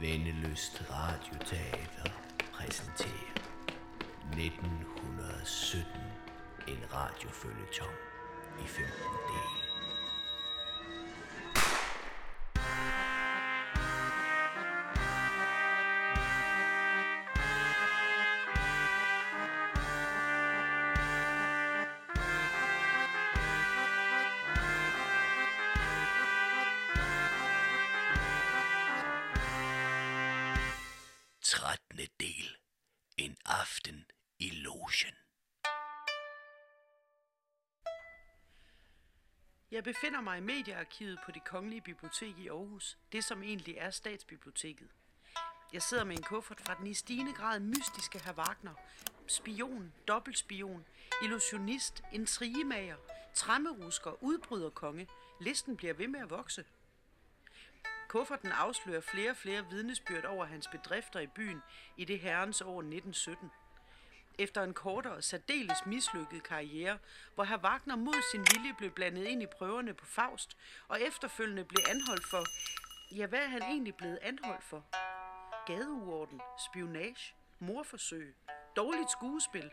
Vendeløst Radioteater præsenterer 1917 en radiofølgetong i 15 dele. 8. del. En aften i logen. Jeg befinder mig i mediearkivet på det Kongelige Bibliotek i Aarhus, det som egentlig er statsbiblioteket. Jeg sidder med en kuffert fra den i stigende grad mystiske herr Wagner. Spion, dobbeltspion, illusionist, intrigemager, trammerusker, udbryderkonge. Listen bliver ved med at vokse. Kufferten afslører flere og flere vidnesbyrd over hans bedrifter i byen i det herrens år 1917. Efter en kortere særdeles mislykket karriere, hvor herr Wagner mod sin vilje blev blandet ind i prøverne på Faust, og efterfølgende blev anholdt for... Ja, hvad er han egentlig blevet anholdt for? Gadeuorden, spionage, morforsøg, dårligt skuespil.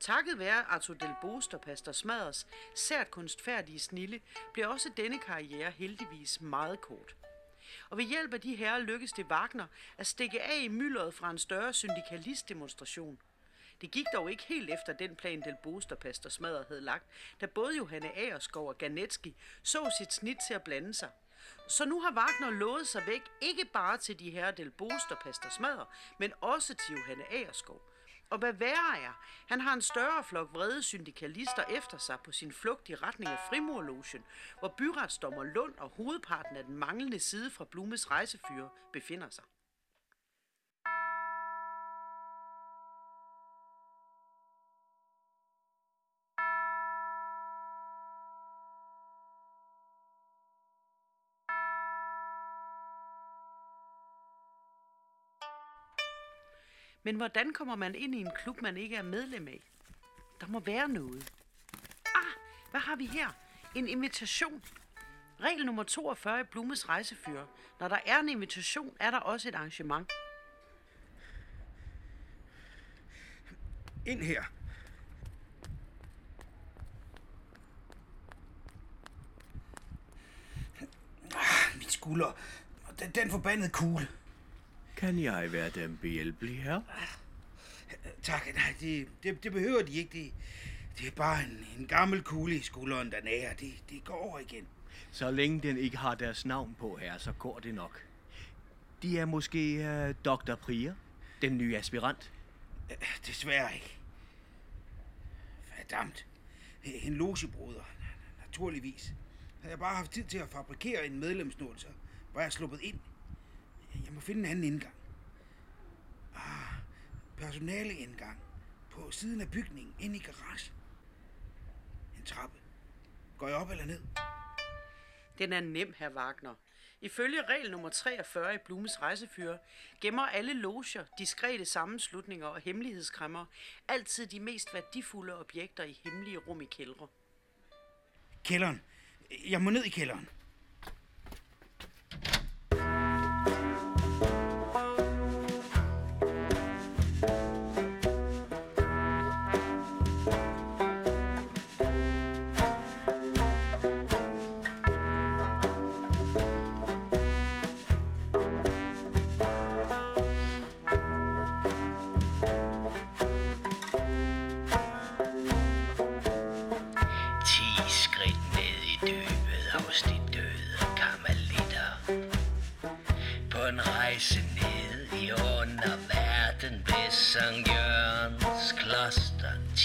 Takket være Arthur Del Bost og Pastor Smaders sært kunstfærdige snille, blev også denne karriere heldigvis meget kort. Og ved hjælp af de herrer lykkedes det Wagner at stikke af i myldret fra en større syndikalistdemonstration. Det gik dog ikke helt efter den plan, Del Bost Pastor Smadder havde lagt, da både Johanne Aerskov og Ganetski så sit snit til at blande sig. Så nu har Wagner lovet sig væk ikke bare til de herre Del Bost Pastor Smadder, men også til Johanne Aerskov og hvad værre er, han har en større flok vrede syndikalister efter sig på sin flugt i retning af Frimurlogen, hvor byretsdommer Lund og hovedparten af den manglende side fra Blumes rejsefyre befinder sig. Men hvordan kommer man ind i en klub, man ikke er medlem af? Der må være noget. Ah, hvad har vi her? En invitation. Regel nummer 42 i Blumes rejsefører. Når der er en invitation, er der også et arrangement. Ind her. Ah, mit skulder. Den, den forbandede kugle. Kan jeg være dem behjælpelig her? Tak, nej, det, det, det behøver de ikke. Det, det er bare en, en gammel kugle i skulderen, der nærer. Det, det går over igen. Så længe den ikke har deres navn på her, så går det nok. De er måske uh, Dr. Prier, den nye aspirant. Øh, Desværre ikke. Fordamt. En logebruder, naturligvis. Havde jeg bare haft tid til at fabrikere en medlemsnål, så var jeg sluppet ind. Jeg må finde en anden indgang. Ah, personaleindgang. På siden af bygningen, ind i garagen. En trappe. Går jeg op eller ned? Den er nem, herr Wagner. Ifølge regel nummer 43 i Blumes rejsefyr gemmer alle loger, diskrete sammenslutninger og hemmelighedskræmmer altid de mest værdifulde objekter i hemmelige rum i kældre. Kælderen. Jeg må ned i kælderen.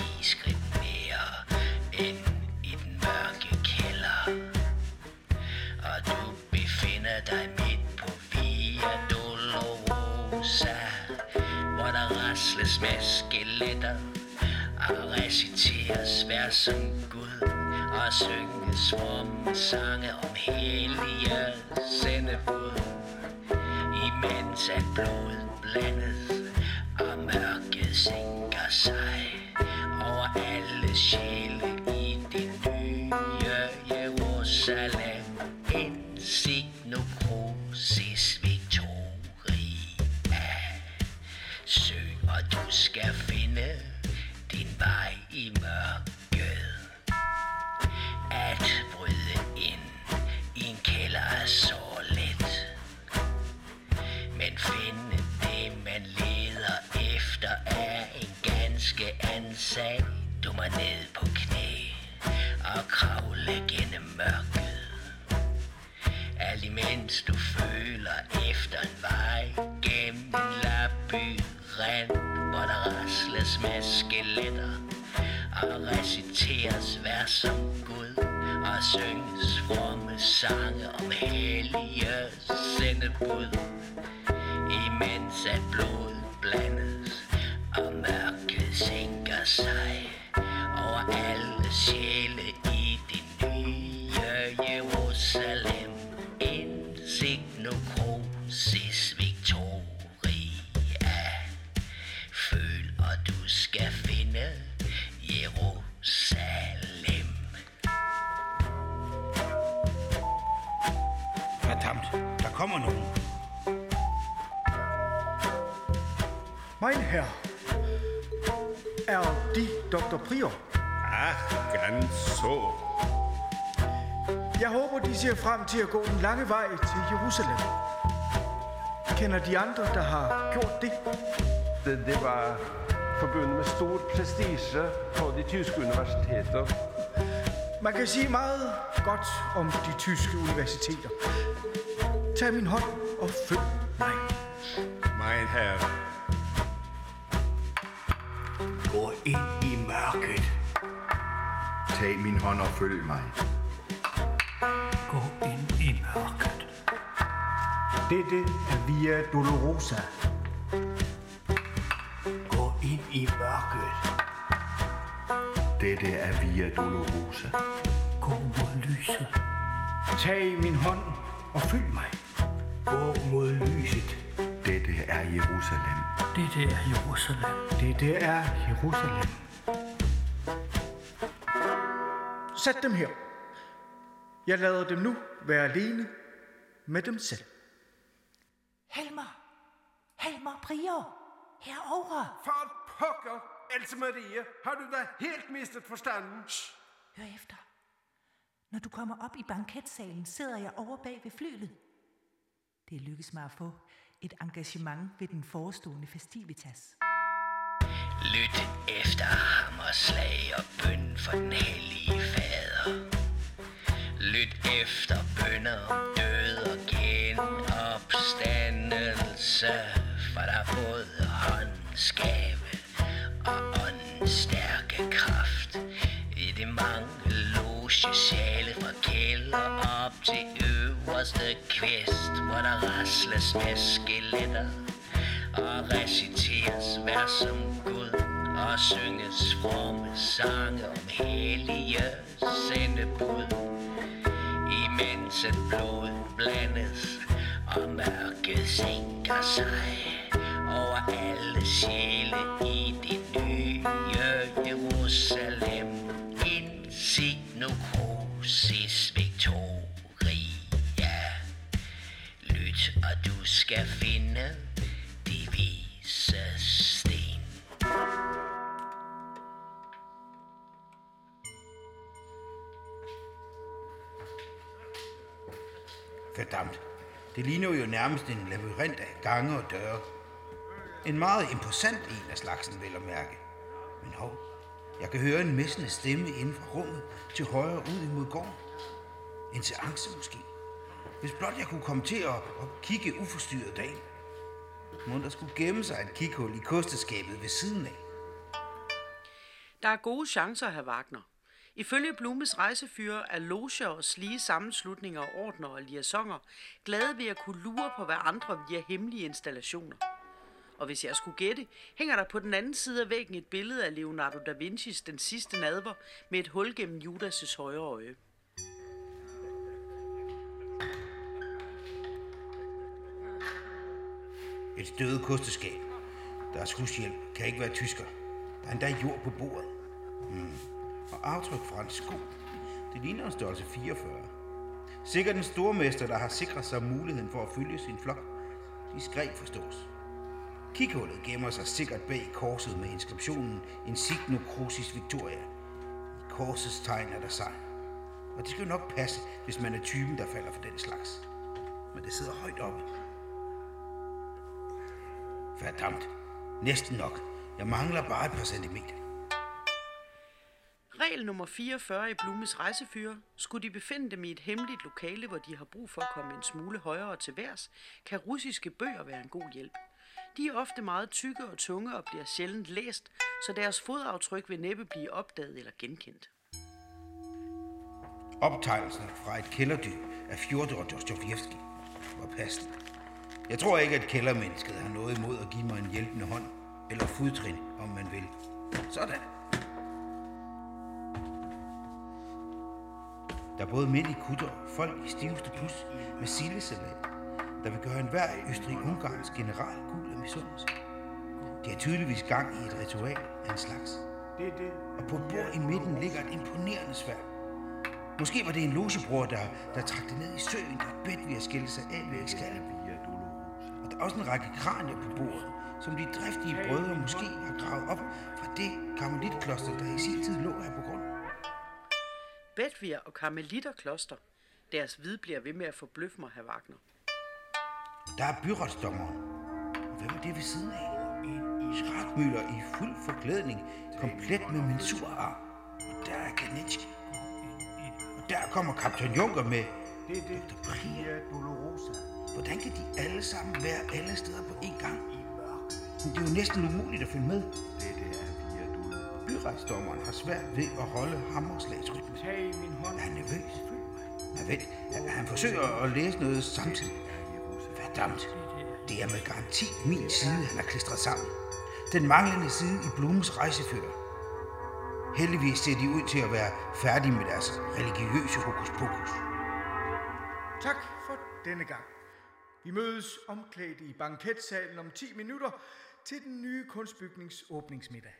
10 skridt mere ind i den mørke kælder. Og du befinder dig midt på Via Dolorosa, hvor der rasles med skeletter og reciteres vers som Gud og synges som sange om hellige sendebud, imens at blodet blandes og mørket sænker sig alle sjæle i din nye Jerusalem. En signo crucis victoria. Søg, og du skal vær som Gud og synges fromme sange om hellige sendebud. Imens at blodet blandes og mørket sænker sig Mein Herr, er de Dr. Prior? Ach, ganz så. Jeg håber, de ser frem til at gå den lange vej til Jerusalem. Kender de andre, der har gjort det? Det, det var forbundet med stor prestige på de tyske universiteter. Man kan sige meget godt om de tyske universiteter. Tag min hånd og følg mig. Mein Herr, Gå ind i mørket. Tag min hånd og følg mig. Gå ind i mørket. Dette er Via Dolorosa. Gå ind i mørket. Dette er Via Dolorosa. Gå mod lyset. Tag min hånd og følg mig. Gå mod lyset. Dette er Jerusalem. Dette er Jerusalem. Dette er Jerusalem. Sæt dem her. Jeg lader dem nu være alene med dem selv. Helmer! Helmer Prior! Herovre! For pokker, Else Marie, har du da helt mistet forstanden? Hør efter. Når du kommer op i banketsalen, sidder jeg over bag ved flylet. Det lykkes mig at få et engagement ved den forestående festivitas. Lyt efter hammerslag og bøn for den hellige fader. Lyt efter bønder om død og genopstandelse, for der er både håndskabe og åndens stærke kraft. I det mange loge sjæle fra kælder op til øverste kvist, hvor der rasles med skeletter og reciteres vers som Gud og synges fromme sange om hellige sendebud. Imens et blod blandes og mørket sænker sig over alle sjæle i det nye Jerusalem. Verdammt. Det ligner jo nærmest en labyrint af gange og døre. En meget imposant en af slagsen, vel at mærke. Men hov, jeg kan høre en messende stemme inden fra rummet til højre ud imod gården. En seance måske. Hvis blot jeg kunne komme til at, at kigge uforstyrret dag. Må der skulle gemme sig et kikhul i kosteskabet ved siden af. Der er gode chancer, herr Wagner. Ifølge Blumes rejsefyrer er loger og slige sammenslutninger, ordner og liaisoner glade ved at kunne lure på hverandre via hemmelige installationer. Og hvis jeg skulle gætte, hænger der på den anden side af væggen et billede af Leonardo da Vincis Den sidste nadver med et hul gennem Judas' højre øje. Et støvet kosteskab. Deres hushjælp kan ikke være tysker. Der er endda jord på bordet. Hmm. Og aftryk fra en sko. Det ligner en størrelse 44. Sikkert den stormester, der har sikret sig muligheden for at følge sin flok. Diskret forstås. Kikhullet gemmer sig sikkert bag korset med inskriptionen Insigno Crucis Victoria. I korsets tegn er der sejr. Og det skal jo nok passe, hvis man er typen, der falder for den slags. Men det sidder højt oppe. Verdammt. Næsten nok. Jeg mangler bare et par centimeter. Regel nummer 44 i Blumes rejsefyre. Skulle de befinde dem i et hemmeligt lokale, hvor de har brug for at komme en smule højere til værs, kan russiske bøger være en god hjælp. De er ofte meget tykke og tunge og bliver sjældent læst, så deres fodaftryk vil næppe blive opdaget eller genkendt. Optegnelsen fra et kælderdyr af Fjodor Dostojevski var passende. Jeg tror ikke, at kældermennesket har noget imod at give mig en hjælpende hånd, eller fodtrin, om man vil. Sådan. Der er både mænd i kutter folk i stiveste plus med sillesalat, der vil gøre enhver i Østrig-Ungarns general gul af misundelse. De har tydeligvis gang i et ritual af en slags. Og på et bord i midten ligger et imponerende sværd. Måske var det en logebror, der, der trak det ned i søen, og bedt ved at skille sig af ved Excalibur. Og der er også en række kranier på bordet, som de driftige brødre måske har gravet op fra det karmelitkloster, der i sin tid lå her. Bedvir og karmelitterkloster. Deres vid bliver ved med at forbløffe mig, herr Wagner. Der er byretsdommeren. Og Hvem er det ved siden af? Schratmøller i fuld forklædning, komplet med mensurarm. Og der er Kanitski. Og der kommer kaptajn Junker med det, det, Dr. Priya Dolorosa. Hvordan kan de alle sammen være alle steder på én gang? Men det er jo næsten umuligt at følge med. Byretsdommeren har svært ved at holde hammerslagsrytmen. Er han nervøs? Men vent, han forsøger at læse noget samtidig. Verdammt. Det er med garanti min side, han har klistret sammen. Den manglende side i Blumes rejsefører. Heldigvis ser de ud til at være færdige med deres religiøse hokus pokus. Tak for denne gang. Vi mødes omklædt i banketsalen om 10 minutter til den nye kunstbygnings åbningsmiddag.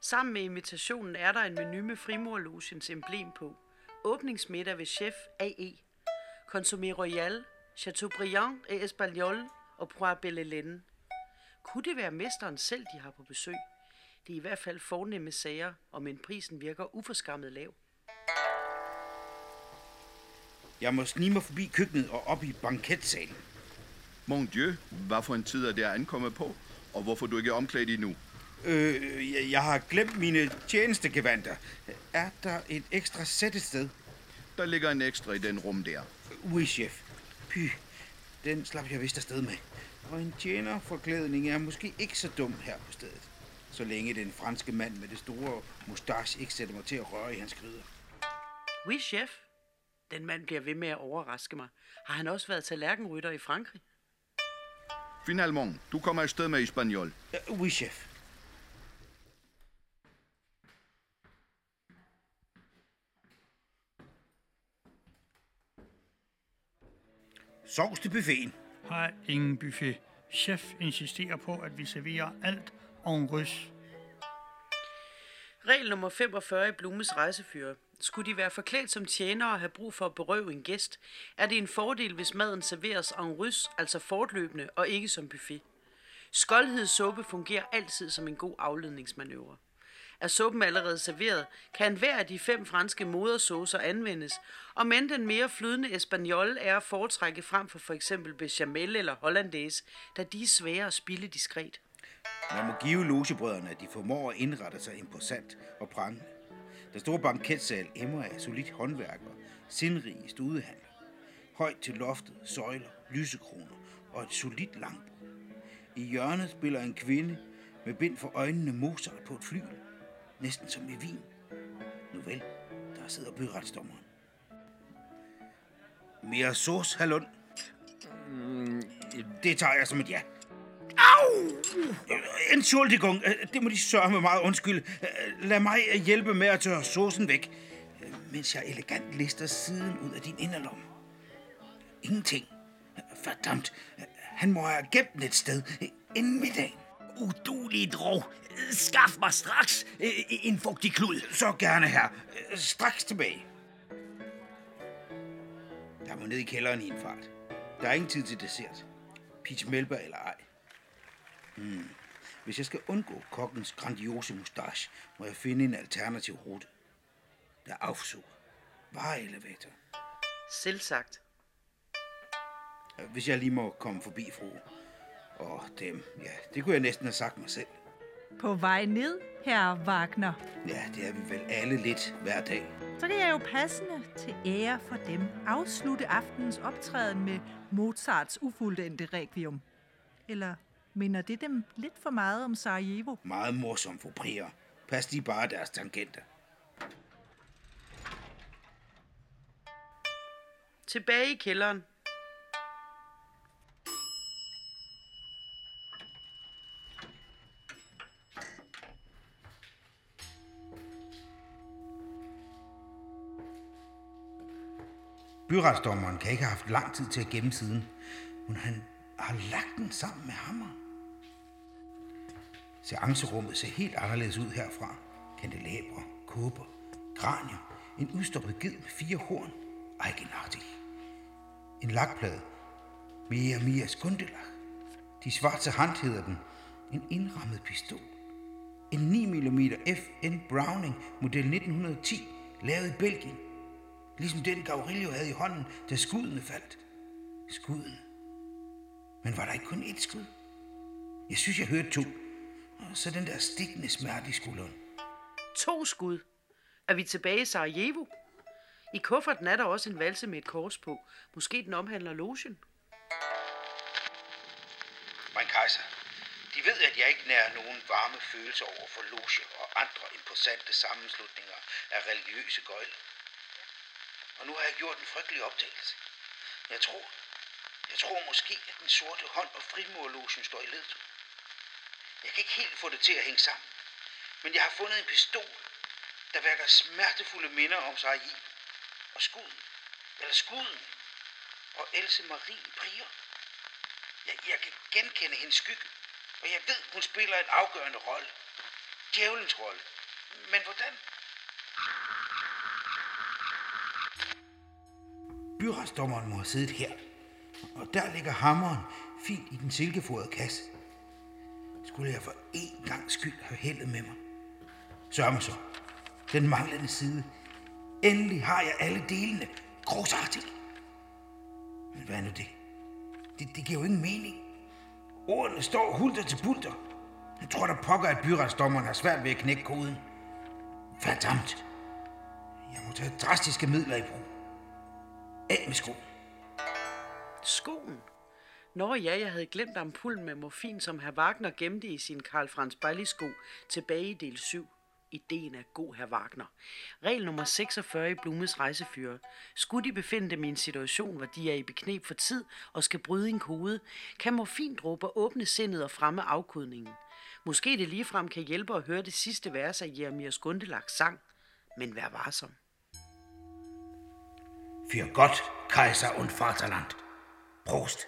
Sammen med invitationen er der en menu med frimurlogens emblem på. Åbningsmiddag ved chef AE. Consommé Royal, Chateaubriand et Espagnol og Poire Belle Kunne det være mesteren selv, de har på besøg? Det er i hvert fald fornemme sager, og men prisen virker uforskammet lav. Jeg må snige mig forbi køkkenet og op i banketsalen. Mon Dieu, hvad for en tid er det ankommet på? Og hvorfor du ikke er omklædt endnu? Øh, jeg, jeg har glemt mine tjenestegevanter. Er der et ekstra sæt et sted? Der ligger en ekstra i den rum der. Oui, chef. Py, den slap jeg vist afsted med. Og en tjenerforklædning er måske ikke så dum her på stedet. Så længe den franske mand med det store mustache ikke sætter mig til at røre i hans gryder. Oui, chef. Den mand bliver ved med at overraske mig. Har han også været tallerkenrytter i Frankrig? Finalement, du kommer afsted med Espanol. Uh, oui, chef. Sovs til buffeten. Har ingen buffet. Chef insisterer på, at vi serverer alt en rys. Regel nummer 45 i Blumes rejsefyre. Skulle de være forklædt som tjenere og have brug for at berøve en gæst, er det en fordel, hvis maden serveres en rys, altså fortløbende, og ikke som buffet. Skoldhedssuppe fungerer altid som en god afledningsmanøvre. Er suppen allerede serveret, kan hver af de fem franske modersaucer anvendes, og men den mere flydende espagnol er at foretrække frem for for eksempel bechamel eller hollandaise, da de er svære at spille diskret. Man må give logebrødrene, at de formår at indrette sig imposant og prangende. Den store banketsal emmer af solidt håndværk og sindrige studehandler. Højt til loftet, søjler, lysekroner og et solidt langbord. I hjørnet spiller en kvinde med bind for øjnene Mozart på et flygel. Næsten som i vin. Nu vel, der sidder byretsdommeren. Mere sauce, Hallund? Det tager jeg som et ja. Au! Entschuldigung, det må de sørge med meget undskyld. Lad mig hjælpe med at tørre saucen væk, mens jeg elegant lister siden ud af din inderlomme. Ingenting. Verdammt, han må have gemt den et sted inden middag. Udulig drog. Skaff mig straks øh, en fugtig klud. Så gerne her. Straks tilbage. Jeg må ned i kælderen i en fart. Der er ingen tid til dessert. Peach Melba eller ej. Hmm. Hvis jeg skal undgå kokkens grandiose mustache, må jeg finde en alternativ rute. Der er Aufzug. Vareelevator. Selvsagt. Hvis jeg lige må komme forbi, fru. Og dem, ja, det kunne jeg næsten have sagt mig selv. På vej ned, herre Wagner. Ja, det er vi vel alle lidt hver dag. Så kan jeg jo passende til ære for dem afslutte aftenens optræden med Mozarts ufuldendte requiem. Eller minder det dem lidt for meget om Sarajevo? Meget morsom for prier. Pas de bare deres tangenter. Tilbage i kælderen. Byretsdommeren kan ikke have haft lang tid til at gemme siden, men han har lagt den sammen med hammer. Seancerummet ser helt anderledes ud herfra. Kandelabre, kåber, kranier, en udstoppet ged med fire horn, eigenartig. En lakplade, Mia Mia Skundelach. De svarte hand hedder den. En indrammet pistol. En 9 mm FN Browning model 1910, lavet i Belgien. Ligesom den Gaurilio havde i hånden, da skuddene faldt. Skuddene. Men var der ikke kun ét skud? Jeg synes, jeg hørte to. Og så den der stikkende smerte i skulderen. To skud. Er vi tilbage i Sarajevo? I kufferten er der også en valse med et kors på. Måske den omhandler logen. Mein Kaiser, de ved, at jeg ikke nærer nogen varme følelser over for loge og andre imposante sammenslutninger af religiøse gøjl. Og nu har jeg gjort en frygtelig opdagelse. Jeg tror, jeg tror måske, at den sorte hånd og frimurlogen står i ledet. Jeg kan ikke helt få det til at hænge sammen. Men jeg har fundet en pistol, der vækker smertefulde minder om sig i. Og skuden, eller skuden, og Else Marie Prier. Jeg, jeg kan genkende hendes skygge, og jeg ved, hun spiller en afgørende rolle. Djævelens rolle. Men hvordan? Byretsdommeren må have siddet her, og der ligger hammeren fint i den silkefodrede kasse. Skulle jeg for én gang skyld have heldet med mig. Sørg så. Den manglende side. Endelig har jeg alle delene. Großartigt. Men hvad er nu det? Det, det giver jo ingen mening. Ordene står hulter til bulter. Jeg tror, der pokker, at byretsdommeren har svært ved at knække koden. Verdammt. Jeg må tage drastiske midler i brug. Af med skoen. Skoen? Nå ja, jeg havde glemt ampullen med morfin, som herr Wagner gemte i sin Karl Franz Bailey-sko tilbage i del 7. Ideen er god, herr Wagner. Regel nummer 46 i Blumes rejsefyre. Skulle de befinde dem i en situation, hvor de er i beknep for tid og skal bryde en kode, kan morfindråber åbne sindet og fremme afkodningen. Måske det ligefrem kan hjælpe at høre det sidste vers af Jeremias Gundelaks sang. Men vær varsom. Für Gott, Kaiser und Vaterland. Prost.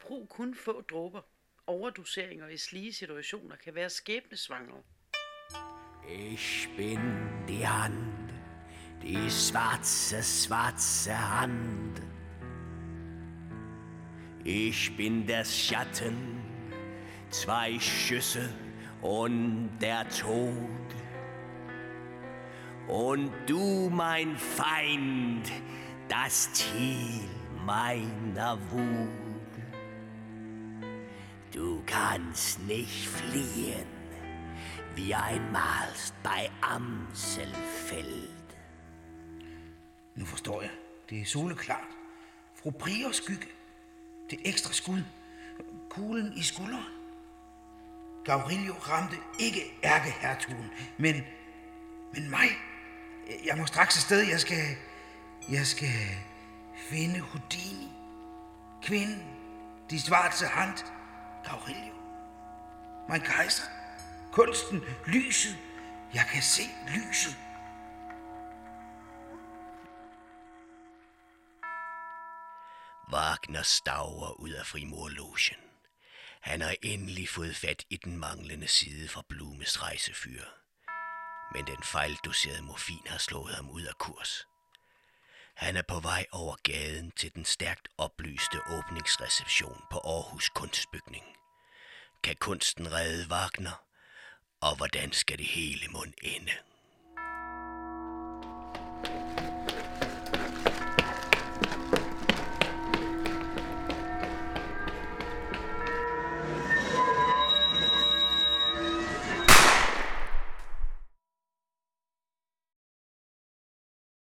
Brug kun få dråber. Overdoseringer i slige situationer kan være skæbnesvangre. Ich bin die Hand, die schwarze, schwarze Hand. Ich bin der Schatten, zwei Schüsse und der Tod. Und du, mein Feind, das Ziel meiner Wut. Du kannst nicht fliehen, wie einmal bei Amselfeld. Nu forstår jeg. Det er soleklart. Fru Priers skygge. Det ekstra skud. Kuglen i skulderen. Gaurilio ramte ikke ærkehertugen, men, men mig. Jeg må straks afsted. Jeg skal, jeg skal finde Houdini. Kvinden. De svarte hand. Gaurilio. Mein kejser. Kunsten. Lyset. Jeg kan se lyset. Wagner staver ud af frimurlogen. Han har endelig fået fat i den manglende side fra Blumes rejsefyr. Men den fejldoserede morfin har slået ham ud af kurs. Han er på vej over gaden til den stærkt oplyste åbningsreception på Aarhus Kunstbygning. Kan kunsten redde Wagner? Og hvordan skal det hele mund ende?